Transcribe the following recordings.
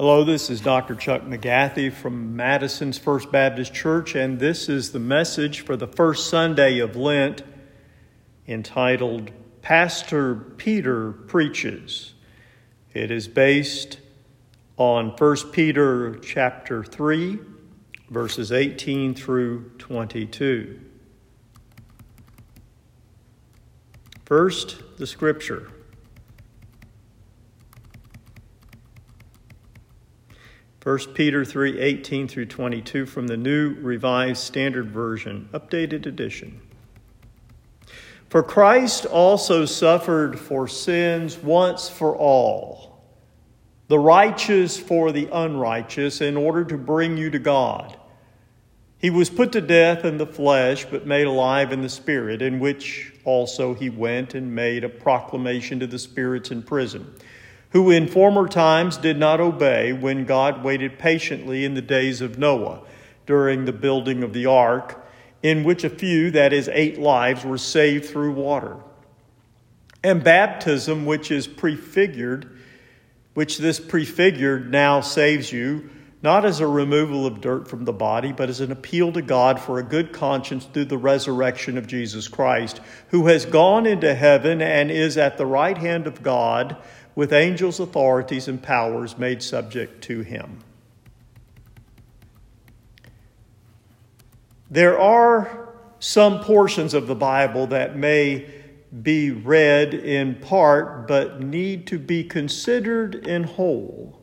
Hello, this is Dr. Chuck McGathy from Madison's First Baptist Church, and this is the message for the first Sunday of Lent entitled Pastor Peter Preaches. It is based on 1 Peter chapter 3, verses 18 through 22. First, the scripture. 1 Peter 3 18 through 22 from the New Revised Standard Version, updated edition. For Christ also suffered for sins once for all, the righteous for the unrighteous, in order to bring you to God. He was put to death in the flesh, but made alive in the Spirit, in which also he went and made a proclamation to the spirits in prison who in former times did not obey when God waited patiently in the days of Noah during the building of the ark, in which a few, that is, eight lives, were saved through water. And baptism, which is prefigured, which this prefigured now saves you, not as a removal of dirt from the body, but as an appeal to God for a good conscience through the resurrection of Jesus Christ, who has gone into heaven and is at the right hand of God with angels, authorities, and powers made subject to him. There are some portions of the Bible that may be read in part, but need to be considered in whole.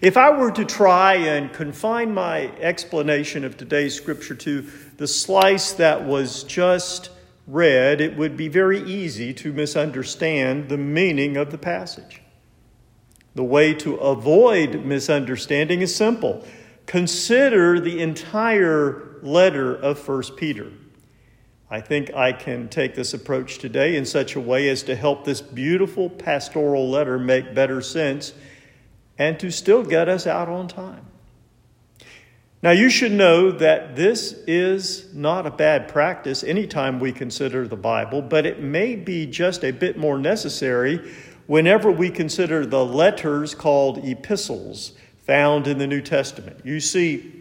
If I were to try and confine my explanation of today's scripture to the slice that was just read, it would be very easy to misunderstand the meaning of the passage. The way to avoid misunderstanding is simple consider the entire letter of 1 Peter. I think I can take this approach today in such a way as to help this beautiful pastoral letter make better sense and to still get us out on time. Now, you should know that this is not a bad practice anytime we consider the Bible, but it may be just a bit more necessary whenever we consider the letters called epistles found in the New Testament. You see,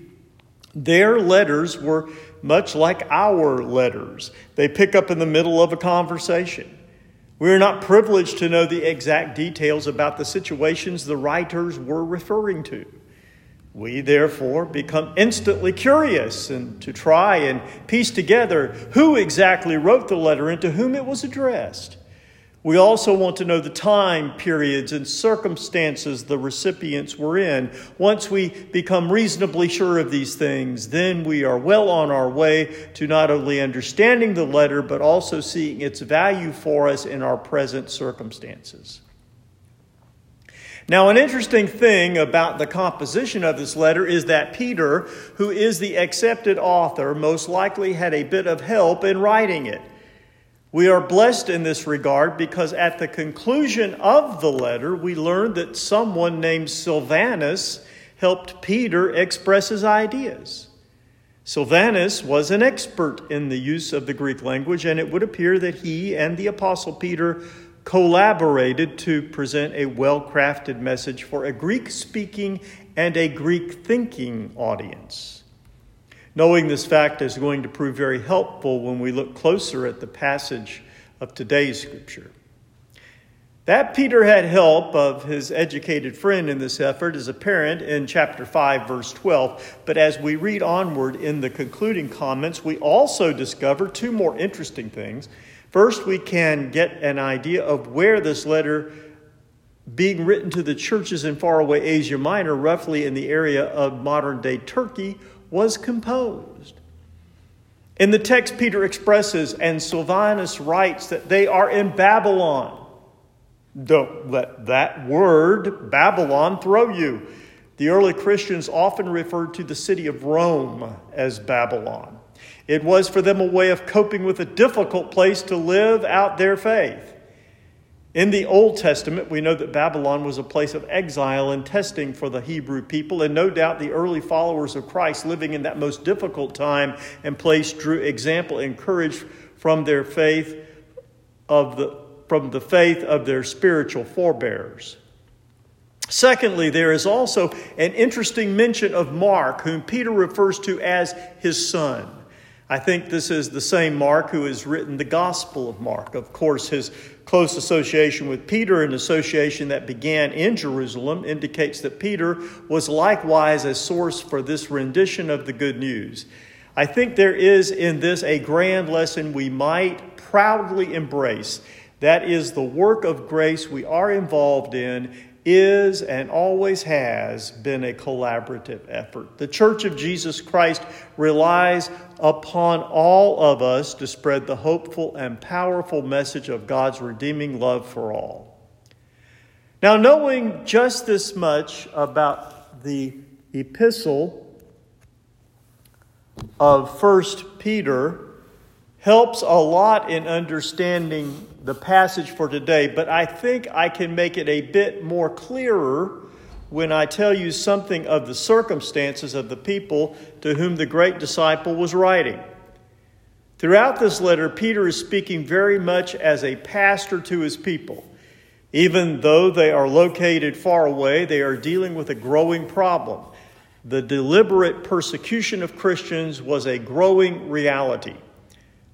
their letters were much like our letters, they pick up in the middle of a conversation. We are not privileged to know the exact details about the situations the writers were referring to. We therefore become instantly curious and to try and piece together who exactly wrote the letter and to whom it was addressed. We also want to know the time periods and circumstances the recipients were in. Once we become reasonably sure of these things, then we are well on our way to not only understanding the letter, but also seeing its value for us in our present circumstances. Now, an interesting thing about the composition of this letter is that Peter, who is the accepted author, most likely had a bit of help in writing it. We are blessed in this regard because at the conclusion of the letter, we learn that someone named Silvanus helped Peter express his ideas. Silvanus was an expert in the use of the Greek language, and it would appear that he and the Apostle Peter collaborated to present a well crafted message for a Greek speaking and a Greek thinking audience. Knowing this fact is going to prove very helpful when we look closer at the passage of today's scripture. That Peter had help of his educated friend in this effort is apparent in chapter 5, verse 12. But as we read onward in the concluding comments, we also discover two more interesting things. First, we can get an idea of where this letter, being written to the churches in faraway Asia Minor, roughly in the area of modern day Turkey, was composed. In the text, Peter expresses, and Silvanus writes, that they are in Babylon. Don't let that word, Babylon, throw you. The early Christians often referred to the city of Rome as Babylon. It was for them a way of coping with a difficult place to live out their faith. In the Old Testament, we know that Babylon was a place of exile and testing for the Hebrew people, and no doubt the early followers of Christ living in that most difficult time and place drew example and courage from their faith of the, from the faith of their spiritual forebears. Secondly, there is also an interesting mention of Mark, whom Peter refers to as his son. I think this is the same Mark who has written the Gospel of Mark. Of course, his close association with Peter, an association that began in Jerusalem, indicates that Peter was likewise a source for this rendition of the good news. I think there is in this a grand lesson we might proudly embrace. That is the work of grace we are involved in is and always has been a collaborative effort. The Church of Jesus Christ relies upon all of us to spread the hopeful and powerful message of God's redeeming love for all. Now, knowing just this much about the epistle of 1 Peter helps a lot in understanding the passage for today, but I think I can make it a bit more clearer when I tell you something of the circumstances of the people to whom the great disciple was writing. Throughout this letter, Peter is speaking very much as a pastor to his people. Even though they are located far away, they are dealing with a growing problem. The deliberate persecution of Christians was a growing reality.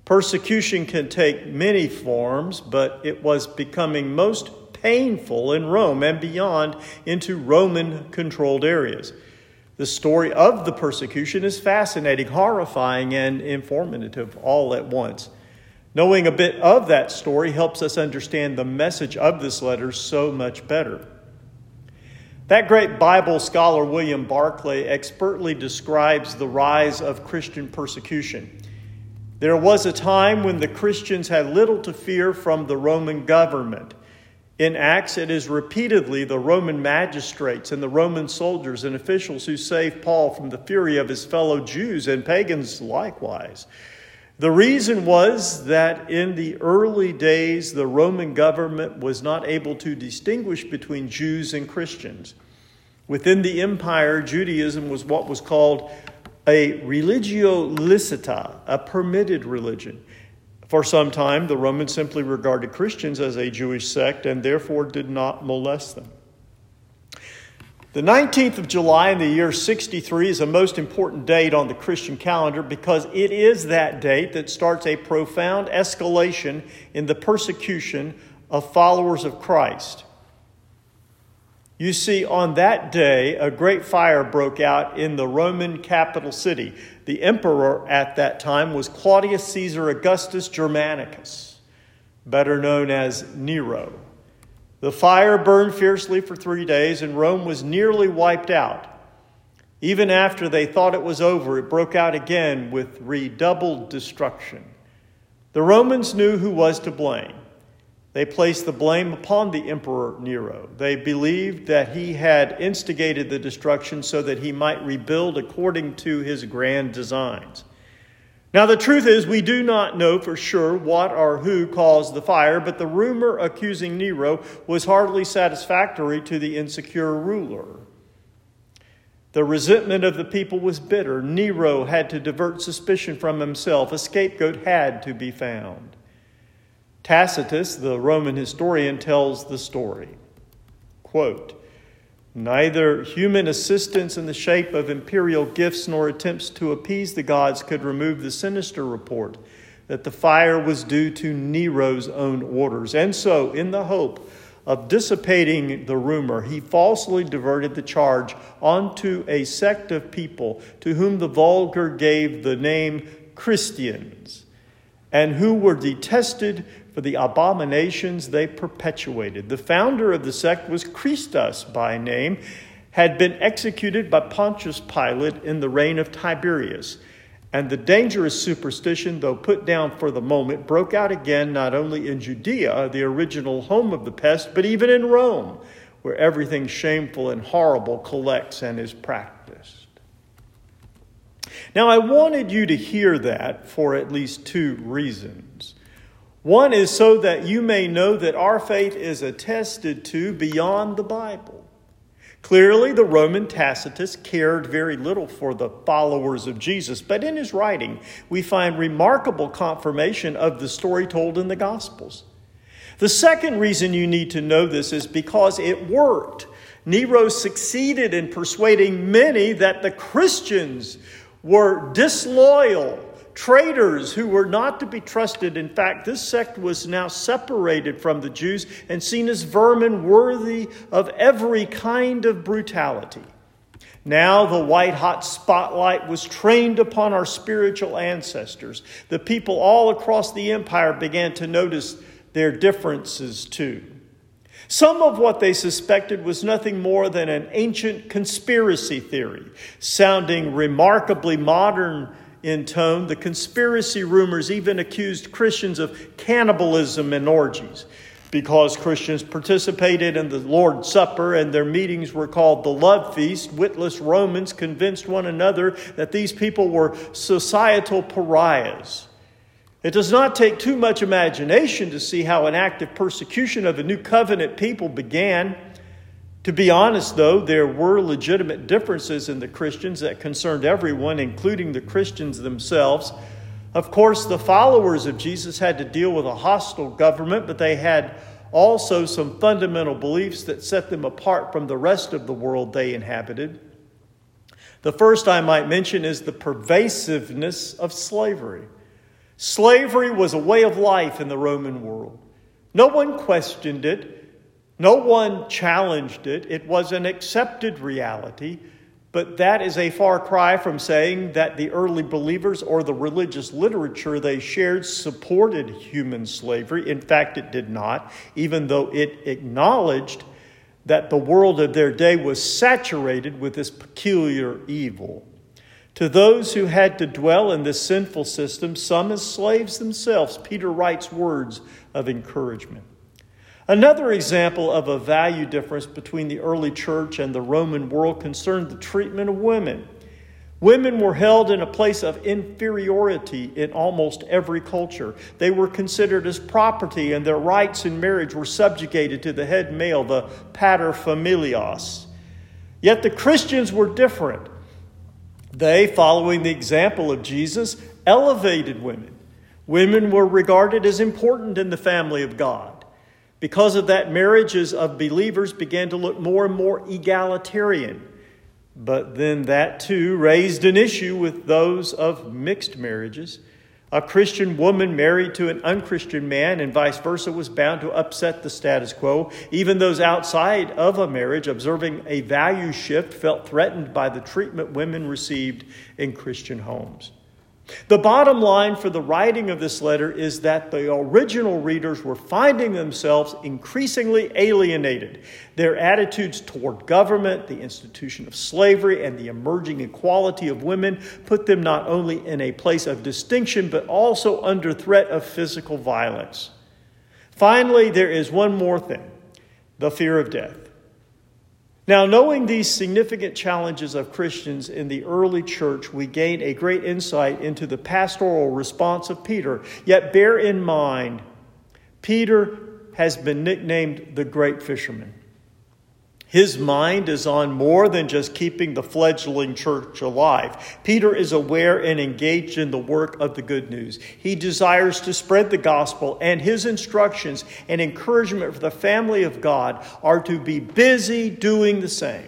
Persecution can take many forms, but it was becoming most painful in Rome and beyond into Roman controlled areas. The story of the persecution is fascinating, horrifying, and informative all at once. Knowing a bit of that story helps us understand the message of this letter so much better. That great Bible scholar, William Barclay, expertly describes the rise of Christian persecution. There was a time when the Christians had little to fear from the Roman government. In Acts, it is repeatedly the Roman magistrates and the Roman soldiers and officials who saved Paul from the fury of his fellow Jews and pagans likewise. The reason was that in the early days, the Roman government was not able to distinguish between Jews and Christians. Within the empire, Judaism was what was called a religio licita, a permitted religion. For some time, the Romans simply regarded Christians as a Jewish sect and therefore did not molest them. The 19th of July in the year 63 is a most important date on the Christian calendar because it is that date that starts a profound escalation in the persecution of followers of Christ. You see, on that day, a great fire broke out in the Roman capital city. The emperor at that time was Claudius Caesar Augustus Germanicus, better known as Nero. The fire burned fiercely for three days, and Rome was nearly wiped out. Even after they thought it was over, it broke out again with redoubled destruction. The Romans knew who was to blame. They placed the blame upon the Emperor Nero. They believed that he had instigated the destruction so that he might rebuild according to his grand designs. Now, the truth is, we do not know for sure what or who caused the fire, but the rumor accusing Nero was hardly satisfactory to the insecure ruler. The resentment of the people was bitter. Nero had to divert suspicion from himself. A scapegoat had to be found. Tacitus, the Roman historian, tells the story. Quote, Neither human assistance in the shape of imperial gifts nor attempts to appease the gods could remove the sinister report that the fire was due to Nero's own orders. And so, in the hope of dissipating the rumor, he falsely diverted the charge onto a sect of people to whom the vulgar gave the name Christians and who were detested for the abominations they perpetuated. The founder of the sect was Christus by name, had been executed by Pontius Pilate in the reign of Tiberius. And the dangerous superstition, though put down for the moment, broke out again not only in Judea, the original home of the pest, but even in Rome, where everything shameful and horrible collects and is practiced. Now, I wanted you to hear that for at least two reasons. One is so that you may know that our faith is attested to beyond the Bible. Clearly, the Roman Tacitus cared very little for the followers of Jesus, but in his writing, we find remarkable confirmation of the story told in the Gospels. The second reason you need to know this is because it worked. Nero succeeded in persuading many that the Christians were disloyal, traitors who were not to be trusted. In fact, this sect was now separated from the Jews and seen as vermin worthy of every kind of brutality. Now the white hot spotlight was trained upon our spiritual ancestors. The people all across the empire began to notice their differences too. Some of what they suspected was nothing more than an ancient conspiracy theory, sounding remarkably modern in tone. The conspiracy rumors even accused Christians of cannibalism and orgies because Christians participated in the Lord's Supper and their meetings were called the love feast, witless Romans convinced one another that these people were societal pariahs. It does not take too much imagination to see how an active persecution of a new covenant people began. To be honest, though, there were legitimate differences in the Christians that concerned everyone, including the Christians themselves. Of course, the followers of Jesus had to deal with a hostile government, but they had also some fundamental beliefs that set them apart from the rest of the world they inhabited. The first I might mention is the pervasiveness of slavery. Slavery was a way of life in the Roman world. No one questioned it, no one challenged it. It was an accepted reality. But that is a far cry from saying that the early believers or the religious literature they shared supported human slavery. In fact, it did not, even though it acknowledged that the world of their day was saturated with this peculiar evil. To those who had to dwell in this sinful system, some as slaves themselves, Peter writes words of encouragement. Another example of a value difference between the early church and the Roman world concerned the treatment of women. Women were held in a place of inferiority in almost every culture. They were considered as property, and their rights in marriage were subjugated to the head male, the pater familias. Yet the Christians were different. They, following the example of Jesus, elevated women. Women were regarded as important in the family of God. Because of that, marriages of believers began to look more and more egalitarian. But then that too raised an issue with those of mixed marriages. A Christian woman married to an unchristian man and vice versa was bound to upset the status quo. Even those outside of a marriage observing a value shift felt threatened by the treatment women received in Christian homes. The bottom line for the writing of this letter is that the original readers were finding themselves increasingly alienated. Their attitudes toward government, the institution of slavery, and the emerging equality of women put them not only in a place of distinction, but also under threat of physical violence. Finally, there is one more thing the fear of death. Now, knowing these significant challenges of Christians in the early church, we gain a great insight into the pastoral response of Peter. Yet bear in mind, Peter has been nicknamed the great fisherman. His mind is on more than just keeping the fledgling church alive. Peter is aware and engaged in the work of the good news. He desires to spread the gospel, and his instructions and encouragement for the family of God are to be busy doing the same.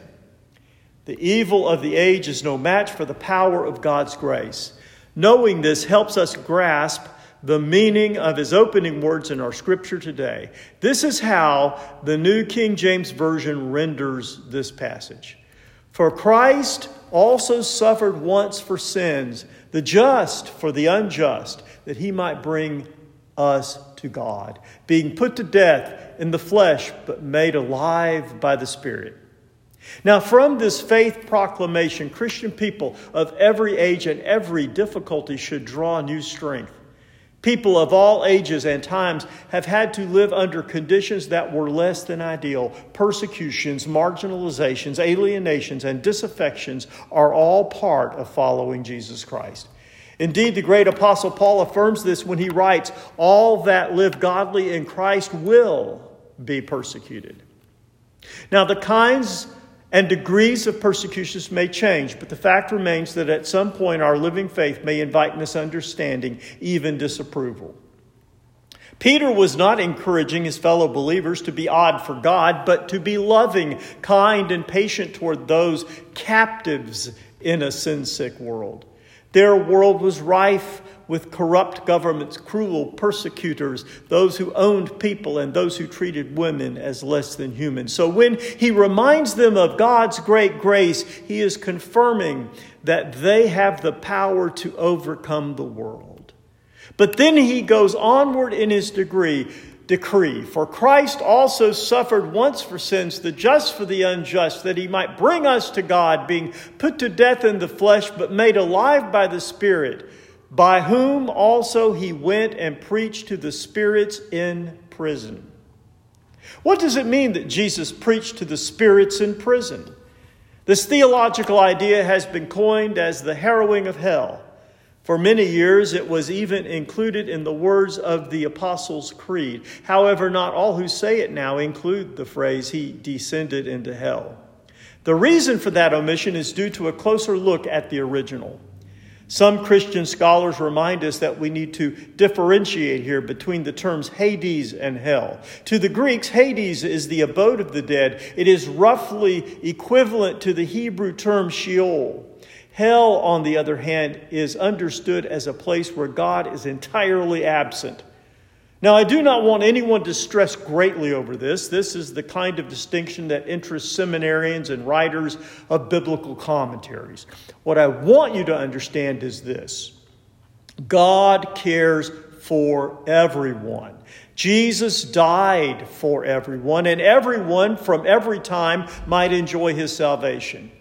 The evil of the age is no match for the power of God's grace. Knowing this helps us grasp the meaning of his opening words in our scripture today. This is how the New King James Version renders this passage. For Christ also suffered once for sins, the just for the unjust, that he might bring us to God, being put to death in the flesh, but made alive by the Spirit. Now, from this faith proclamation, Christian people of every age and every difficulty should draw new strength. People of all ages and times have had to live under conditions that were less than ideal. Persecutions, marginalizations, alienations, and disaffections are all part of following Jesus Christ. Indeed, the great apostle Paul affirms this when he writes, All that live godly in Christ will be persecuted. Now, the kinds and degrees of persecutions may change, but the fact remains that at some point our living faith may invite misunderstanding, even disapproval. Peter was not encouraging his fellow believers to be odd for God, but to be loving, kind, and patient toward those captives in a sin sick world. Their world was rife with corrupt governments, cruel persecutors, those who owned people, and those who treated women as less than human. So when he reminds them of God's great grace, he is confirming that they have the power to overcome the world. But then he goes onward in his degree, decree. For Christ also suffered once for sins, the just for the unjust, that he might bring us to God, being put to death in the flesh, but made alive by the Spirit, by whom also he went and preached to the spirits in prison. What does it mean that Jesus preached to the spirits in prison? This theological idea has been coined as the harrowing of hell. For many years, it was even included in the words of the Apostles' Creed. However, not all who say it now include the phrase, He descended into hell. The reason for that omission is due to a closer look at the original. Some Christian scholars remind us that we need to differentiate here between the terms Hades and hell. To the Greeks, Hades is the abode of the dead. It is roughly equivalent to the Hebrew term Sheol. Hell, on the other hand, is understood as a place where God is entirely absent. Now, I do not want anyone to stress greatly over this. This is the kind of distinction that interests seminarians and writers of biblical commentaries. What I want you to understand is this God cares for everyone. Jesus died for everyone, and everyone from every time might enjoy his salvation.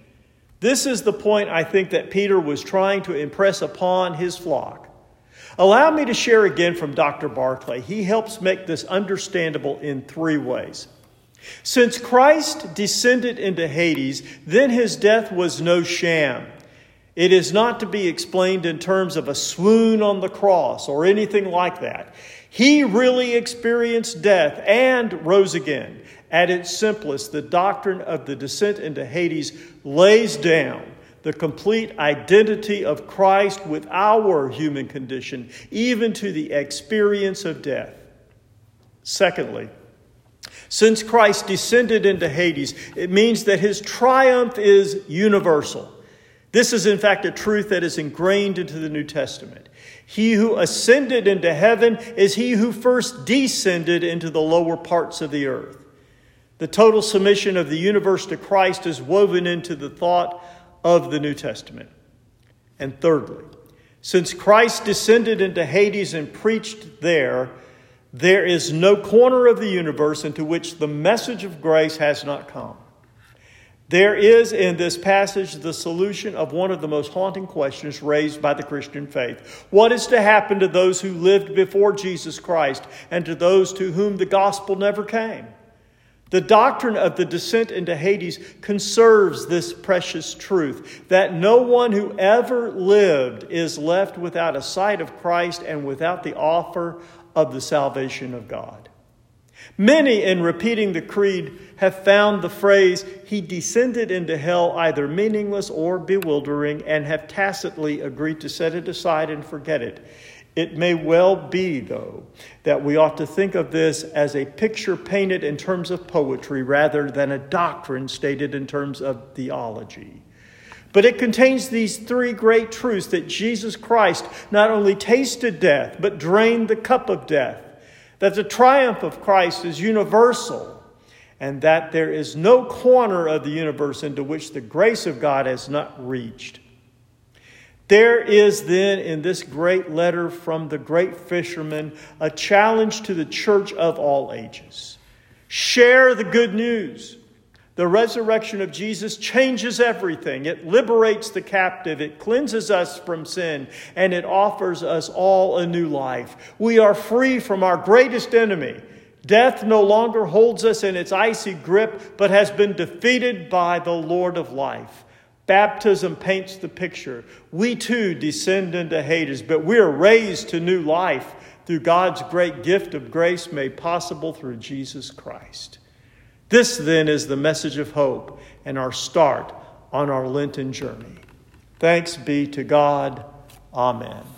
This is the point I think that Peter was trying to impress upon his flock. Allow me to share again from Dr. Barclay. He helps make this understandable in three ways. Since Christ descended into Hades, then his death was no sham. It is not to be explained in terms of a swoon on the cross or anything like that. He really experienced death and rose again. At its simplest, the doctrine of the descent into Hades lays down the complete identity of Christ with our human condition, even to the experience of death. Secondly, since Christ descended into Hades, it means that his triumph is universal. This is, in fact, a truth that is ingrained into the New Testament. He who ascended into heaven is he who first descended into the lower parts of the earth. The total submission of the universe to Christ is woven into the thought of the New Testament. And thirdly, since Christ descended into Hades and preached there, there is no corner of the universe into which the message of grace has not come. There is in this passage the solution of one of the most haunting questions raised by the Christian faith. What is to happen to those who lived before Jesus Christ and to those to whom the gospel never came? The doctrine of the descent into Hades conserves this precious truth that no one who ever lived is left without a sight of Christ and without the offer of the salvation of God. Many, in repeating the creed, have found the phrase, He descended into hell, either meaningless or bewildering, and have tacitly agreed to set it aside and forget it. It may well be, though, that we ought to think of this as a picture painted in terms of poetry rather than a doctrine stated in terms of theology. But it contains these three great truths that Jesus Christ not only tasted death, but drained the cup of death, that the triumph of Christ is universal, and that there is no corner of the universe into which the grace of God has not reached. There is then in this great letter from the great fisherman a challenge to the church of all ages. Share the good news. The resurrection of Jesus changes everything. It liberates the captive, it cleanses us from sin, and it offers us all a new life. We are free from our greatest enemy. Death no longer holds us in its icy grip, but has been defeated by the Lord of life. Baptism paints the picture. We too descend into Hades, but we are raised to new life through God's great gift of grace made possible through Jesus Christ. This then is the message of hope and our start on our Lenten journey. Thanks be to God. Amen.